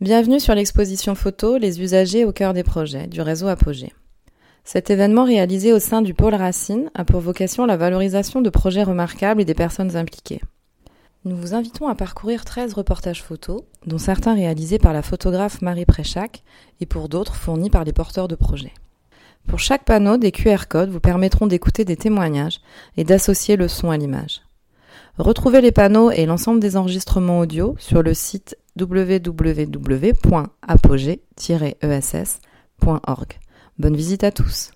Bienvenue sur l'exposition photo Les usagers au cœur des projets du réseau Apogée. Cet événement réalisé au sein du pôle Racine a pour vocation la valorisation de projets remarquables et des personnes impliquées. Nous vous invitons à parcourir 13 reportages photos, dont certains réalisés par la photographe Marie Préchac et pour d'autres fournis par les porteurs de projets. Pour chaque panneau, des QR codes vous permettront d'écouter des témoignages et d'associer le son à l'image. Retrouvez les panneaux et l'ensemble des enregistrements audio sur le site www.apogée-ess.org. Bonne visite à tous.